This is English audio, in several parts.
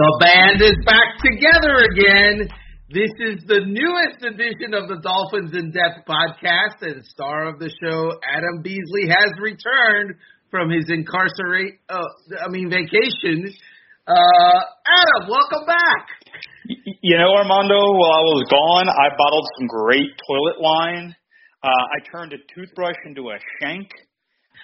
The band is back together again. This is the newest edition of the Dolphins in Depth podcast, and star of the show, Adam Beasley, has returned from his incarcerate, uh, I mean, vacation. Uh, Adam, welcome back. You know, Armando, while I was gone, I bottled some great toilet wine. Uh, I turned a toothbrush into a shank.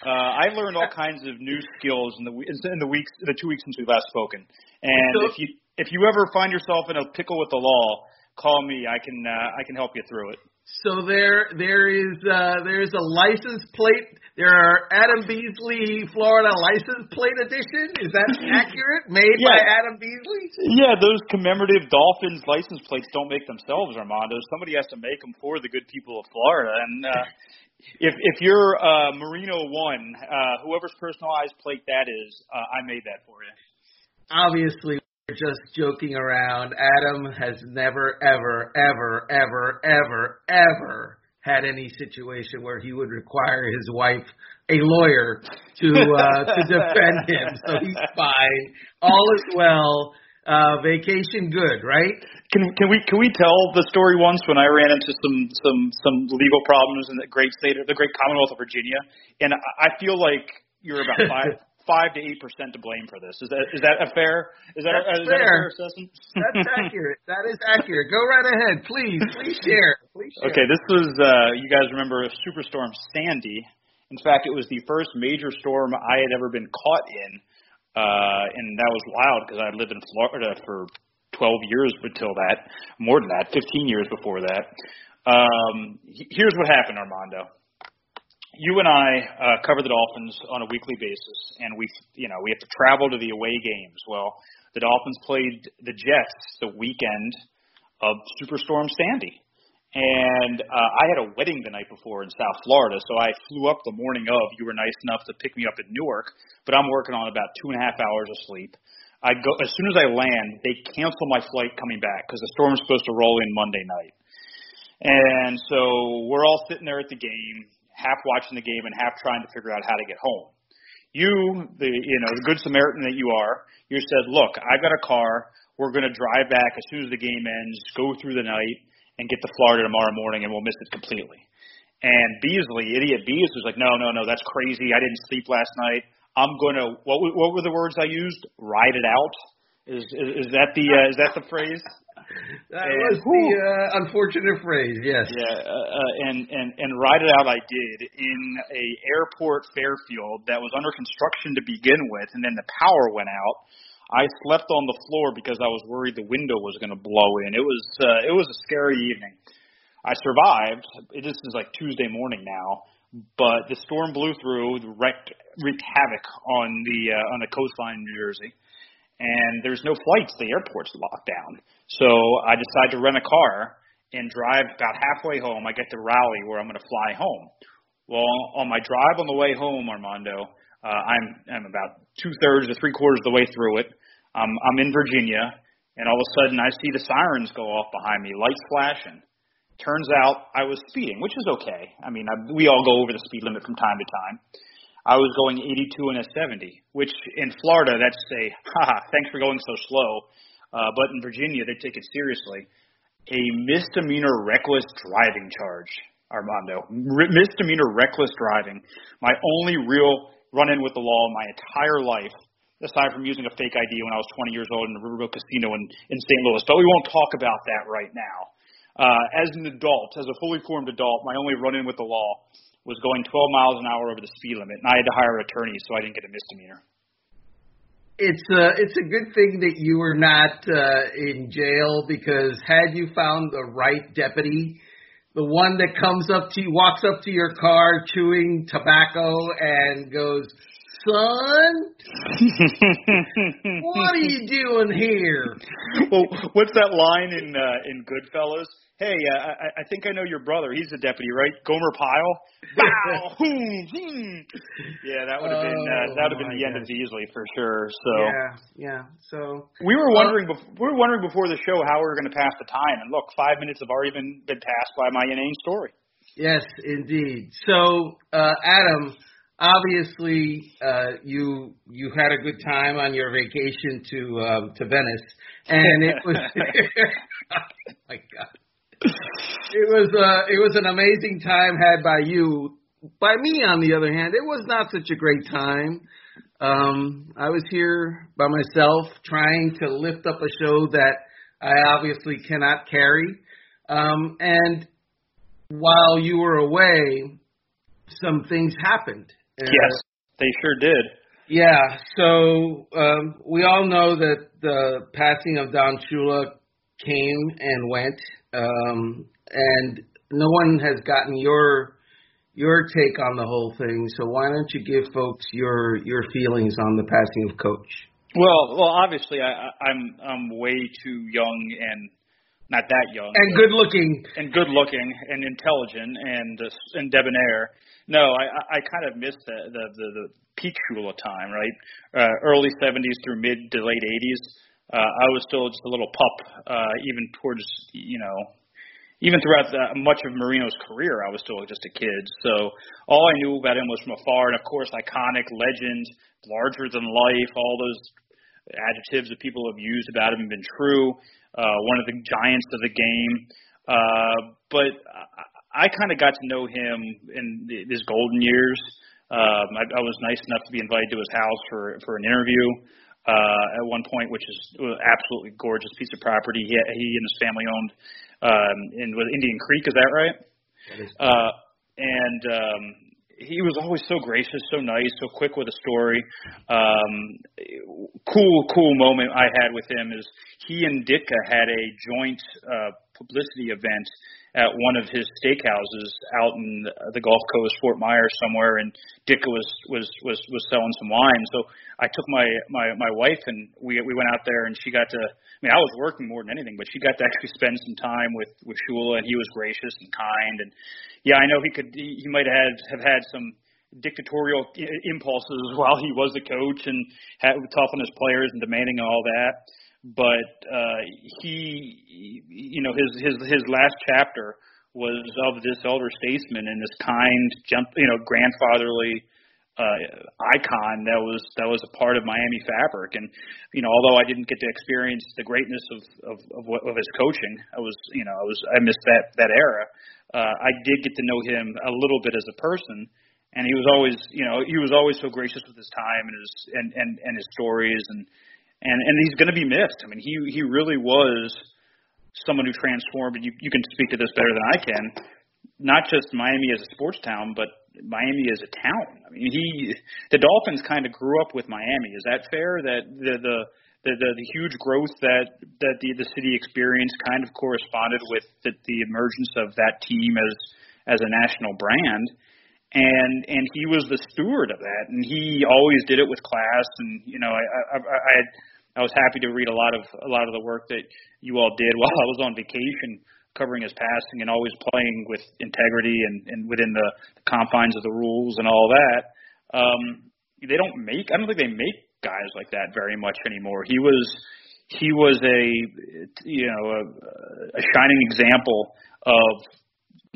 Uh, I learned all kinds of new skills in the in the weeks, the two weeks since we last spoken. And So- if you if you ever find yourself in a pickle with the law, call me. I can uh, I can help you through it. So there, there is, uh, there is a license plate. There are Adam Beasley, Florida license plate edition. Is that accurate? Made by Adam Beasley. Yeah, those commemorative Dolphins license plates don't make themselves, Armando. Somebody has to make them for the good people of Florida. And uh, if if you're uh, Marino One, uh, whoever's personalized plate that is, uh, I made that for you. Obviously, we're just joking around. Adam has never, ever, ever, ever, ever, ever had any situation where he would require his wife a lawyer to uh, to defend him. So he's fine. All is well. Uh, vacation good, right? Can can we can we tell the story once when I ran into some some some legal problems in the great state of the great Commonwealth of Virginia, and I feel like you're about five five to eight percent to blame for this. Is that is that a fair is that a, is that a fair. fair assessment? That's accurate. That is accurate. Go right ahead, please. Please share. Please share. Okay, this was uh you guys remember Superstorm Sandy. In fact, it was the first major storm I had ever been caught in. Uh and that was wild because I lived in Florida for 12 years until that, more than that, 15 years before that. Um here's what happened, Armando. You and I uh cover the Dolphins on a weekly basis and we you know, we have to travel to the away games. Well, the Dolphins played the Jets the weekend of Superstorm Sandy. And uh, I had a wedding the night before in South Florida, so I flew up the morning of. You were nice enough to pick me up in Newark, but I'm working on about two and a half hours of sleep. I go as soon as I land, they cancel my flight coming back because the storm's supposed to roll in Monday night. And so we're all sitting there at the game, half watching the game and half trying to figure out how to get home. You, the you know the good Samaritan that you are, you said, "Look, I've got a car. We're going to drive back as soon as the game ends, go through the night, and get to Florida tomorrow morning, and we'll miss it completely." And Beasley, idiot Beasley, was like, "No, no, no, that's crazy. I didn't sleep last night. I'm going to what? were- What were the words I used? Ride it out. Is is, is that the uh, is that the phrase? That And- was the uh, unfortunate phrase. Yes. Yeah, uh, uh, and and and ride it out I did in a airport Fairfield that was under construction to begin with, and then the power went out. I slept on the floor because I was worried the window was going to blow in. It was uh, it was a scary evening. I survived. Just is like Tuesday morning now, but the storm blew through, wrecked wreaked havoc on the uh, on the coastline in New Jersey and there's no flights. The airport's locked down. So I decide to rent a car and drive about halfway home. I get to Raleigh where I'm going to fly home. Well, on my drive on the way home, Armando, uh, I'm I'm about two thirds to three quarters of the way through it. Um, I'm in Virginia, and all of a sudden I see the sirens go off behind me, lights flashing. Turns out I was speeding, which is okay. I mean, I, we all go over the speed limit from time to time. I was going 82 and a 70, which in Florida that's a ha thanks for going so slow. Uh, but in Virginia they take it seriously. A misdemeanor reckless driving charge, Armando. Misdemeanor reckless driving. My only real run-in with the law my entire life, aside from using a fake ID when I was 20 years old in the Riverboat Casino in, in St. Louis. But we won't talk about that right now. Uh, as an adult, as a fully formed adult, my only run-in with the law was going 12 miles an hour over the speed limit, and I had to hire an attorney so I didn't get a misdemeanor. It's a it's a good thing that you were not uh, in jail because had you found the right deputy, the one that comes up to you, walks up to your car chewing tobacco and goes, "Son, what are you doing here?" well, what's that line in uh, in Goodfellas? Hey, uh, I, I think I know your brother. He's a deputy, right? Gomer Pyle. Wow. Yeah, that would have been uh, Oh, that would have been my the end of. Beasley for sure. So Yeah, yeah. So we were wondering bef- we were wondering before the show how we were going to pass the time, and look, five minutes have already been been passed by my inane story. yes, indeed. So uh, Adam, obviously uh, you you had a good time on your vacation to um, to Venice, and it was oh my God, it was uh, it was an amazing time had by you. By me, on the other hand, it was not such a great time. Um, I was here by myself trying to lift up a show that I obviously cannot carry. Um, and while you were away, some things happened. Uh, yes, they sure did. Yeah, so um, we all know that the passing of Don Shula came and went, um, and no one has gotten your your take on the whole thing. So why don't you give folks your your feelings on the passing of Coach? Well, well, obviously I, I'm I'm way too young and not that young and good looking and good looking and intelligent and uh, and debonair. No, I I kind of missed the the the, the peak Shula time, right? Uh, early 70s through mid to late 80s. Uh, I was still just a little pup, uh, even towards you know even throughout the, much of Marino's career, I was still just a kid. So all I knew about him was from afar, and of course, iconic, legend, larger than life. All those adjectives that people have used about him have been true. Uh, one of the giants of the game. Uh, but I, I kind of got to know him in his golden years. Um, I, I was nice enough to be invited to his house for for an interview uh, at one point, which is an absolutely gorgeous piece of property. He, he and his family owned um, in with Indian Creek. Is that right? That is uh, and um, he was always so gracious, so nice, so quick with a story. Um, cool, cool moment I had with him is he and Ditka had a joint uh, publicity event at one of his steakhouses out in the Gulf Coast, Fort Myers somewhere, and Ditka was was was was selling some wine. So I took my my my wife and we we went out there, and she got to. I mean, I was working more than anything, but she got to actually spend some time with with Shula, and he was gracious and kind. And yeah, I know he could. He, he might have have had some dictatorial impulses while he was a coach and had tough on his players and demanding all that but uh, he, you know, his his his last chapter was of this elder statesman and this kind, you know, grandfatherly uh, icon that was that was a part of Miami fabric. And you know, although I didn't get to experience the greatness of of of, what, of his coaching, I was you know I was I missed that that era. Uh, I did get to know him a little bit as a person, and he was always you know he was always so gracious with his time and his and and and his stories and and and he's going to be missed. I mean, he he really was someone who transformed. And you you can speak to this better than I can. Not just Miami as a sports town, but Miami as a town. I mean, he the Dolphins kind of grew up with Miami. Is that fair? That the the the, the, the huge growth that that the the city experienced kind of corresponded with the, the emergence of that team as as a national brand and and he was the steward of that and he always did it with class and you know i i i I was happy to read a lot of a lot of the work that you all did while I was on vacation covering his passing and always playing with integrity and, and within the, confines of the rules and all that. Um, they don't make I don't think they make guys like that very much anymore. He was he was a you know a, a shining example of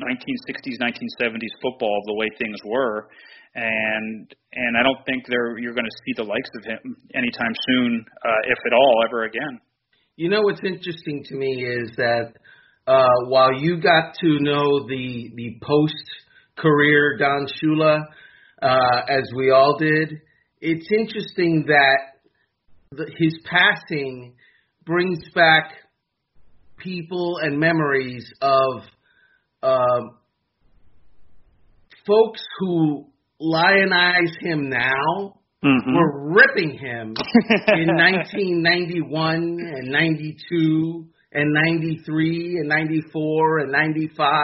1960s 1970s football of the way things were and and I don't think you're going to see the likes of him anytime soon, uh, if at all, ever again. You know what's interesting to me is that uh, while you got to know the the post career Don Shula, uh, as we all did, it's interesting that the, his passing brings back people and memories of uh, folks who lionize him now. Mm-hmm. We're ripping him in 1991 and 92 and 93 and 94 and 95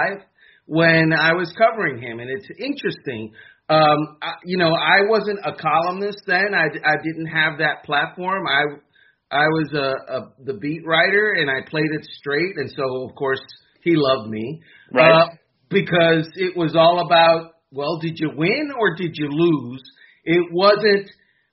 when I was covering him. And it's interesting. Um, I, you know, I wasn't a columnist then. I, I didn't have that platform. I I was a, a the beat writer and I played it straight. And so, of course, he loved me. Right. Uh, because it was all about well, did you win or did you lose? It wasn't,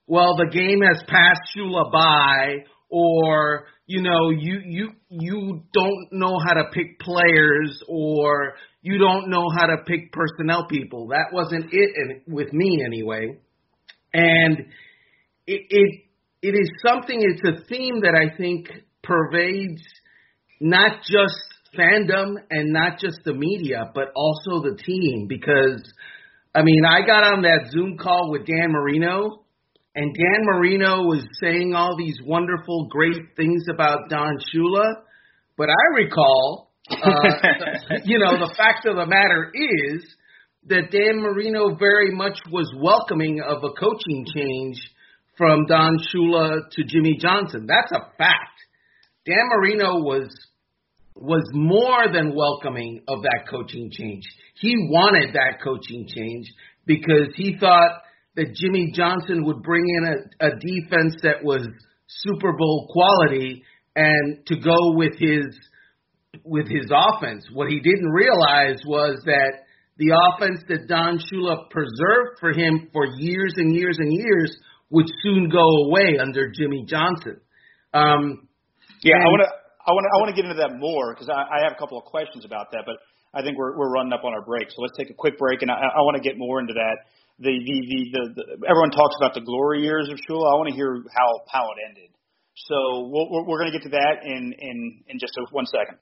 well, the game has passed Shula by, or you know, you you you don't know how to pick players, or you don't know how to pick personnel people. That wasn't it with me anyway. And it, it it is something. It's a theme that I think pervades not just fandom and not just the media, but also the team. Because I mean, I got on that Zoom call with Dan Marino, and Dan Marino was saying all these wonderful, great things about Don Shula. But I recall, uh, you know, the fact of the matter is that Dan Marino very much was welcoming of a coaching change from Don Shula to Jimmy Johnson. That's a fact. Dan Marino was was more than welcoming of that coaching change. He wanted that coaching change because he thought that Jimmy Johnson would bring in a, a defense that was Super Bowl quality and to go with his with his offense. What he didn't realize was that the offense that Don Shula preserved for him for years and years and years would soon go away under Jimmy Johnson. Um, yeah, I want to I want to I want to get into that more because I, I have a couple of questions about that, but I think we're we're running up on our break, so let's take a quick break, and I, I want to get more into that. The the, the the the everyone talks about the glory years of Shula. I want to hear how how it ended. So we'll, we're going to get to that in in in just a, one second.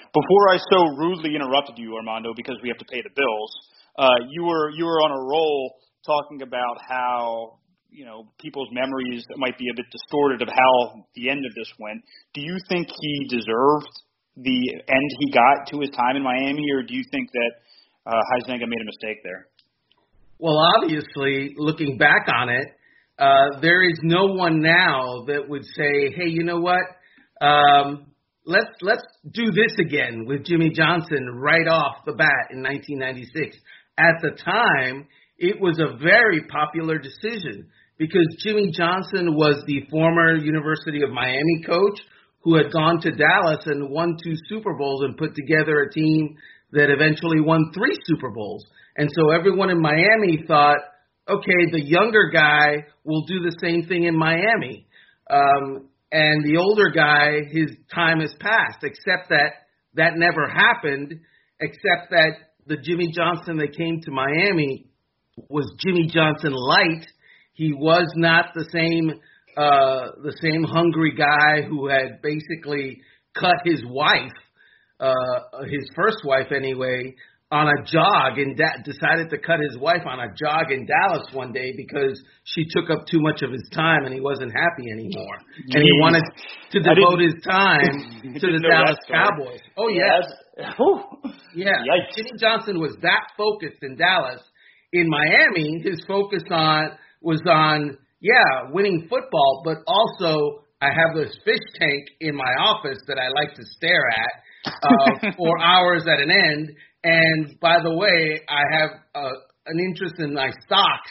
Before I so rudely interrupted you, Armando, because we have to pay the bills, uh, you were you were on a roll talking about how you know people's memories might be a bit distorted of how the end of this went. Do you think he deserved the end he got to his time in Miami, or do you think that uh, made a mistake there? Well, obviously, looking back on it, uh, there is no one now that would say, "Hey, you know what? Um, let's let's do this again with Jimmy Johnson right off the bat in 1996." At the time, it was a very popular decision because Jimmy Johnson was the former University of Miami coach who had gone to Dallas and won two Super Bowls and put together a team that eventually won three Super Bowls. And so everyone in Miami thought, okay, the younger guy will do the same thing in Miami. Um, and the older guy, his time has passed, except that that never happened, except that the Jimmy Johnson that came to Miami was Jimmy Johnson light he was not the same uh, the same hungry guy who had basically cut his wife, uh, his first wife anyway, on a jog and da- decided to cut his wife on a jog in Dallas one day because she took up too much of his time and he wasn't happy anymore. Jeez. And he wanted to devote his time to the Dallas Cowboys. Oh yes. Yeah. yeah. Jimmy Johnson was that focused in Dallas. In Miami, his focus on was on, yeah, winning football, but also I have this fish tank in my office that I like to stare at uh, for hours at an end. And by the way, I have uh, an interest in my stocks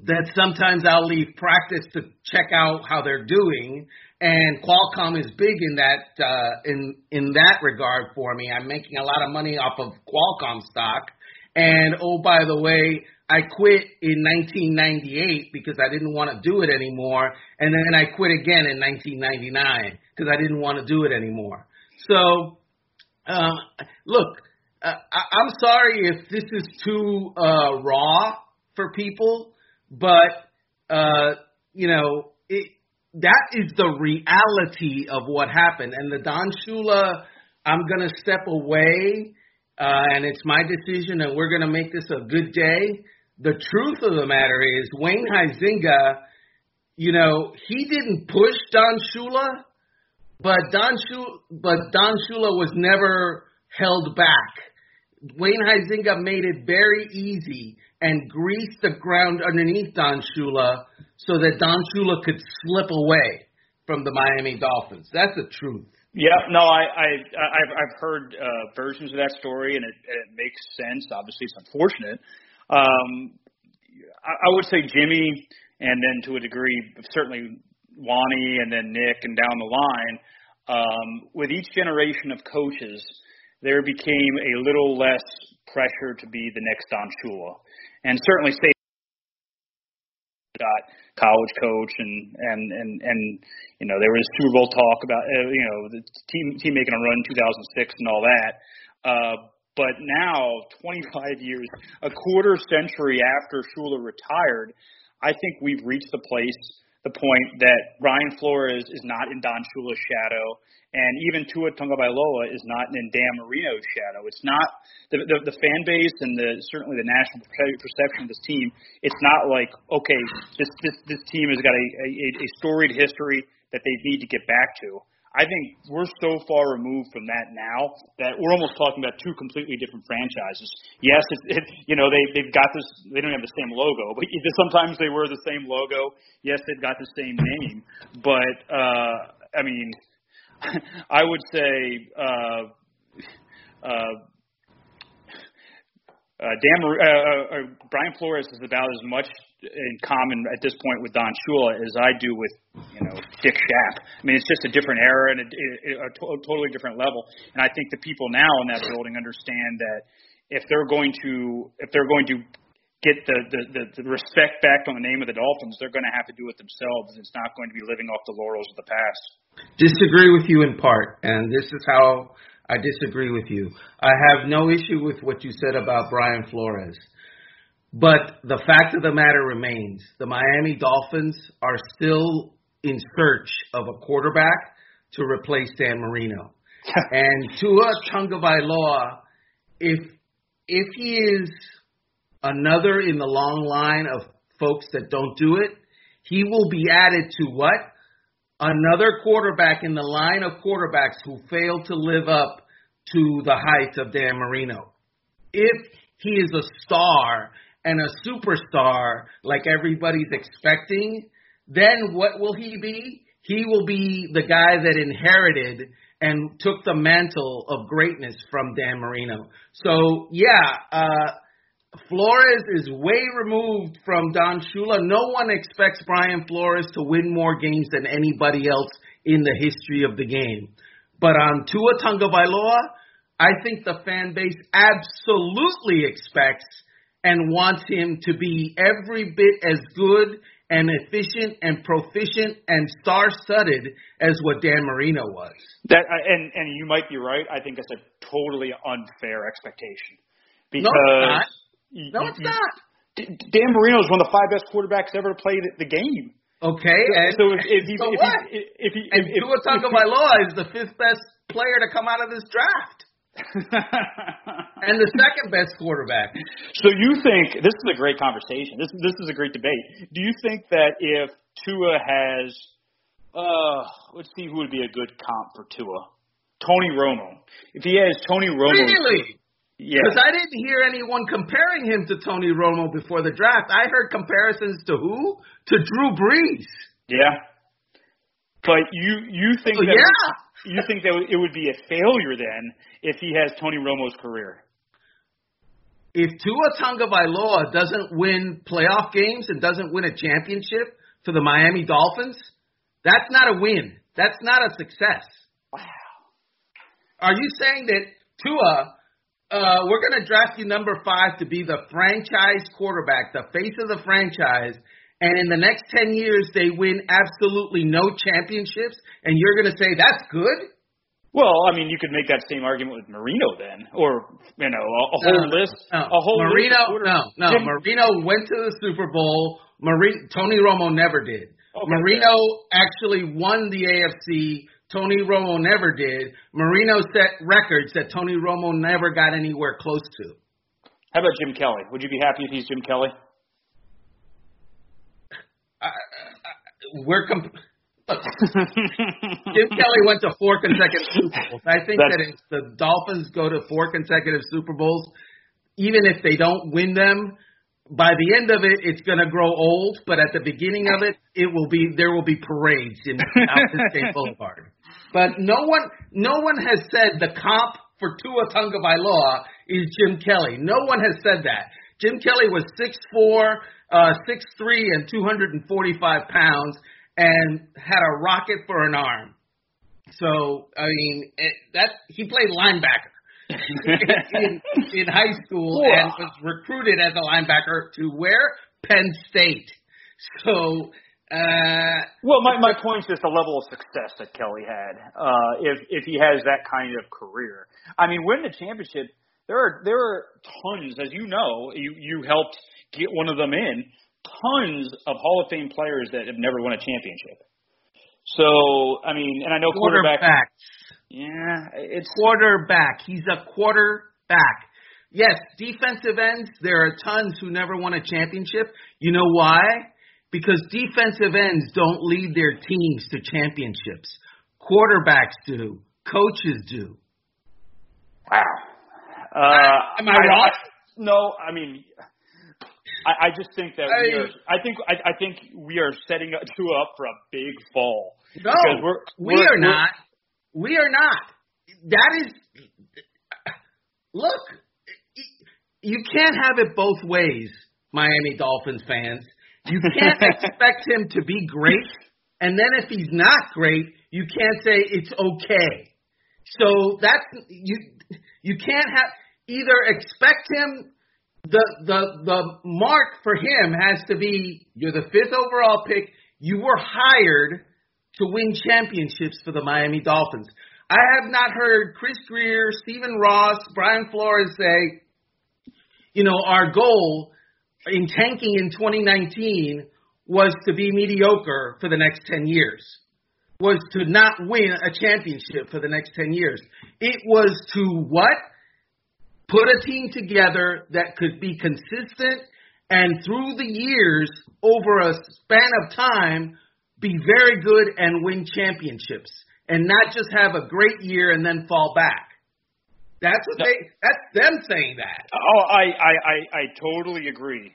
that sometimes I'll leave practice to check out how they're doing. And Qualcomm is big in that uh, in in that regard for me. I'm making a lot of money off of Qualcomm stock. And oh, by the way, I quit in 1998 because I didn't want to do it anymore, and then I quit again in 1999 because I didn't want to do it anymore. So, uh, look, uh, I, I'm sorry if this is too uh, raw for people, but uh, you know, it, that is the reality of what happened. And the Don Shula, I'm gonna step away. Uh, and it's my decision, and we're going to make this a good day the truth of the matter is Wayne Huizenga, you know, he didn't push Don Shula, but Don Shula, but Don Shula was never held back. Wayne Huizenga made it very easy and greased the ground underneath Don Shula so that Don Shula could slip away from the Miami Dolphins. That's the truth. Yeah, no, I, I, I've, I've heard uh, versions of that story, and it, it makes sense. Obviously, it's unfortunate, um, I, I would say Jimmy, and then to a degree, certainly Wani, and then Nick, and down the line. Um, with each generation of coaches, there became a little less pressure to be the next Don Shula, and certainly State got college coach and and and and you know there was Super Bowl talk about uh, you know the team team making a run in 2006 and all that. Uh, But now, 25 years, a quarter century after Shula retired, I think we've reached the place, the point that Brian Flores is not in Don Shula's shadow, and even Tua Tagovailoa is not in Dan Marino's shadow. It's not the, the the fan base and the certainly the national perception of this team. It's not like okay, this this this team has got a a, a storied history that they need to get back to. I think we're so far removed from that now that we're almost talking about two completely different franchises. Yes, it, it, you know they they've got this. They don't have the same logo, but sometimes they wear the same logo. Yes, they've got the same name, but uh, I mean, I would say. Uh, uh, uh, Dan, uh, uh, uh, Brian Flores is about as much in common at this point with Don Shula as I do with you know Dick Schaap. I mean, it's just a different era and a, a, a, to- a totally different level. And I think the people now in that building understand that if they're going to if they're going to get the, the, the respect back on the name of the Dolphins, they're going to have to do it themselves. It's not going to be living off the laurels of the past. Disagree with you in part, and this is how I disagree with you. I have no issue with what you said about Brian Flores. But the fact of the matter remains the Miami Dolphins are still in search of a quarterback to replace Dan Marino. and Tua Tagovailoa, if if he is another in the long line of folks that don't do it, he will be added to what? another quarterback in the line of quarterbacks who failed to live up to the heights of Dan Marino. If he is a star and a superstar like everybody's expecting, then what will he be? He will be the guy that inherited and took the mantle of greatness from Dan Marino. So, yeah, uh, Flores is way removed from Don Shula. No one expects Brian Flores to win more games than anybody else in the history of the game. But on Tua Tagovailoa, I think the fan base absolutely expects and wants him to be every bit as good and efficient and proficient and star-studded as what Dan Marino was. That uh, and and you might be right. I think it's a totally unfair expectation because no, no, it's not. Dan Marino is one of the five best quarterbacks ever to play the game. Okay, and so if, if, so if, what? He, if he, and if, Tua Tagovailoa is the fifth best player to come out of this draft. and the second best quarterback. So you think this is a great conversation. This this is a great debate. Do you think that if Tua has uh let's see who would be a good comp for Tua? Tony Romo. If he has Tony Romo Really? Yeah. Because I didn't hear anyone comparing him to Tony Romo before the draft. I heard comparisons to who? To Drew Brees. Yeah. But you you think Oh, that yeah. you think that it would be a failure then if he has Tony Romo's career? If Tua Tagovailoa doesn't win playoff games and doesn't win a championship for the Miami Dolphins, that's not a win. That's not a success. Wow. Are you saying that Tua, uh, we're going to draft you number five to be the franchise quarterback, the face of the franchise, and in the next 10 years they win absolutely no championships, and you're going to say that's good? Well, I mean, you could make that same argument with Marino then, or you know, a, a whole No, list, no. a whole Marino, list no, no. Jim- Marino went to the Super Bowl. Marino, Tony Romo never did. Okay, Marino actually won the AFC. Tony Romo never did. Marino set records that Tony Romo never got anywhere close to. How about Jim Kelly? Would you be happy if he's Jim Kelly? I, I, I- we're comp- Look, Jim Kelly went to four consecutive Super Bowls. I think That's- that if the Dolphins go to four consecutive Super Bowls, even if they don't win them, by the end of it, it's going to grow old. But at the beginning of it, it will be there will be parades in Alpha State Boulevard. But no one, no one has said the comp for Tua Tagovailoa is Jim Kelly. No one has said that. Jim Kelly was six four, uh, six three, and two hundred and forty five pounds, and had a rocket for an arm. So I mean, it, that he played linebacker in, in high school and was recruited as a linebacker to where Penn State. So uh, Well, my my point is just the level of success that Kelly had. Uh, if if he has that kind of career, I mean, winning the championship there are there are tons, as you know, you you helped get one of them in. Tons of Hall of Fame players that have never won a championship. So I mean, and I know quarterback. Quarterback. Yeah, it's Quarterback. He's a quarterback. Yes, defensive ends, there are tons who never won a championship. You know why? Because defensive ends don't lead their teams to championships. Quarterbacks do. Coaches do. wow. Uh, Am I wrong? no, I mean, I, I just think that we are. I think I, I think we are setting up up for a big fall. No, we're- we we're- we're- not. We are not. That is. Look, you can't have it both ways, Miami Dolphins fans. You can't expect him to be great, and then if he's not great, you can't say it's okay. So that's you. You can't have either expect him. The the the mark for him has to be you're the fifth overall pick. You were hired to win championships for the Miami Dolphins. I have not heard Chris Grier, Stephen Ross, Brian Flores say, you know, our goal in tanking in 2019 was to be mediocre for the next 10 years, was to not win a championship for the next 10 years. It was to what? Put a team together that could be consistent and through the years, over a span of time, be very good and win championships and not just have a great year and then fall back. That's what they that's them saying that. Oh, I, I, I, I totally agree.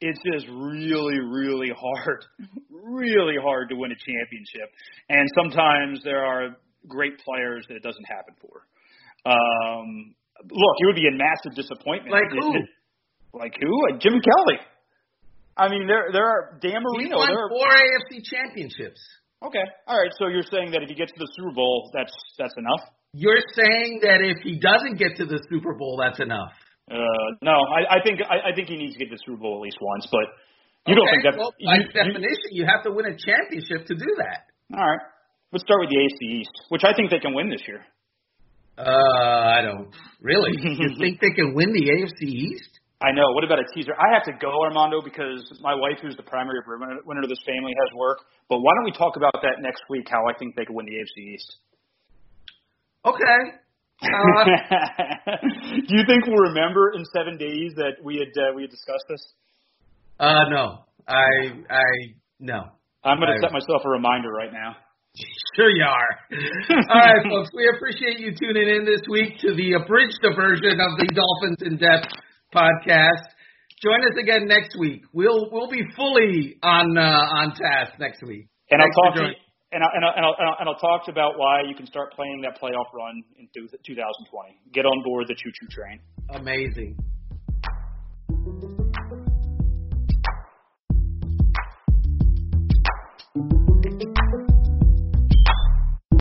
It's just really, really hard, really hard to win a championship. And sometimes there are great players that it doesn't happen for. Um, look, it would be a massive disappointment. Like who? like who? Like Jim Kelly. I mean, there, there are Dan Marino. He won There are, four AFC championships. okay, all right. So you're saying that if he gets to the Super Bowl, that's that's enough? You're saying that if he doesn't get to the Super Bowl, that's enough. Uh, no, I, I think I, I think he needs to get to the Super Bowl at least once. But you don't Okay, think that? well, by you- definition, you have to win a championship to do that. All right. Let's start with the AFC East, which I think they can win this year. Uh, I don't really. you think they can win the AFC East? I know. What about a teaser? I have to go, Armando, because my wife, who's the primary winner of this family, has work. But why don't we talk about that next week? How I think they can win the AFC East. Okay. Uh, Do you think we'll remember in seven days that we had uh, we had discussed this? uh, no. I, I, no. I'm going to set myself a reminder right now. Sure you are. All right, folks. We appreciate you tuning in this week to the abridged version of the Dolphins in Depth podcast. Join us again next week. We'll we'll be fully on uh, on task next week. And Thanks I'll talk to you, and I'll, and, I'll, and, I'll, and I'll- and I'll talk about why you can start playing that playoff run in 2020. Get on board the choo choo train. Amazing.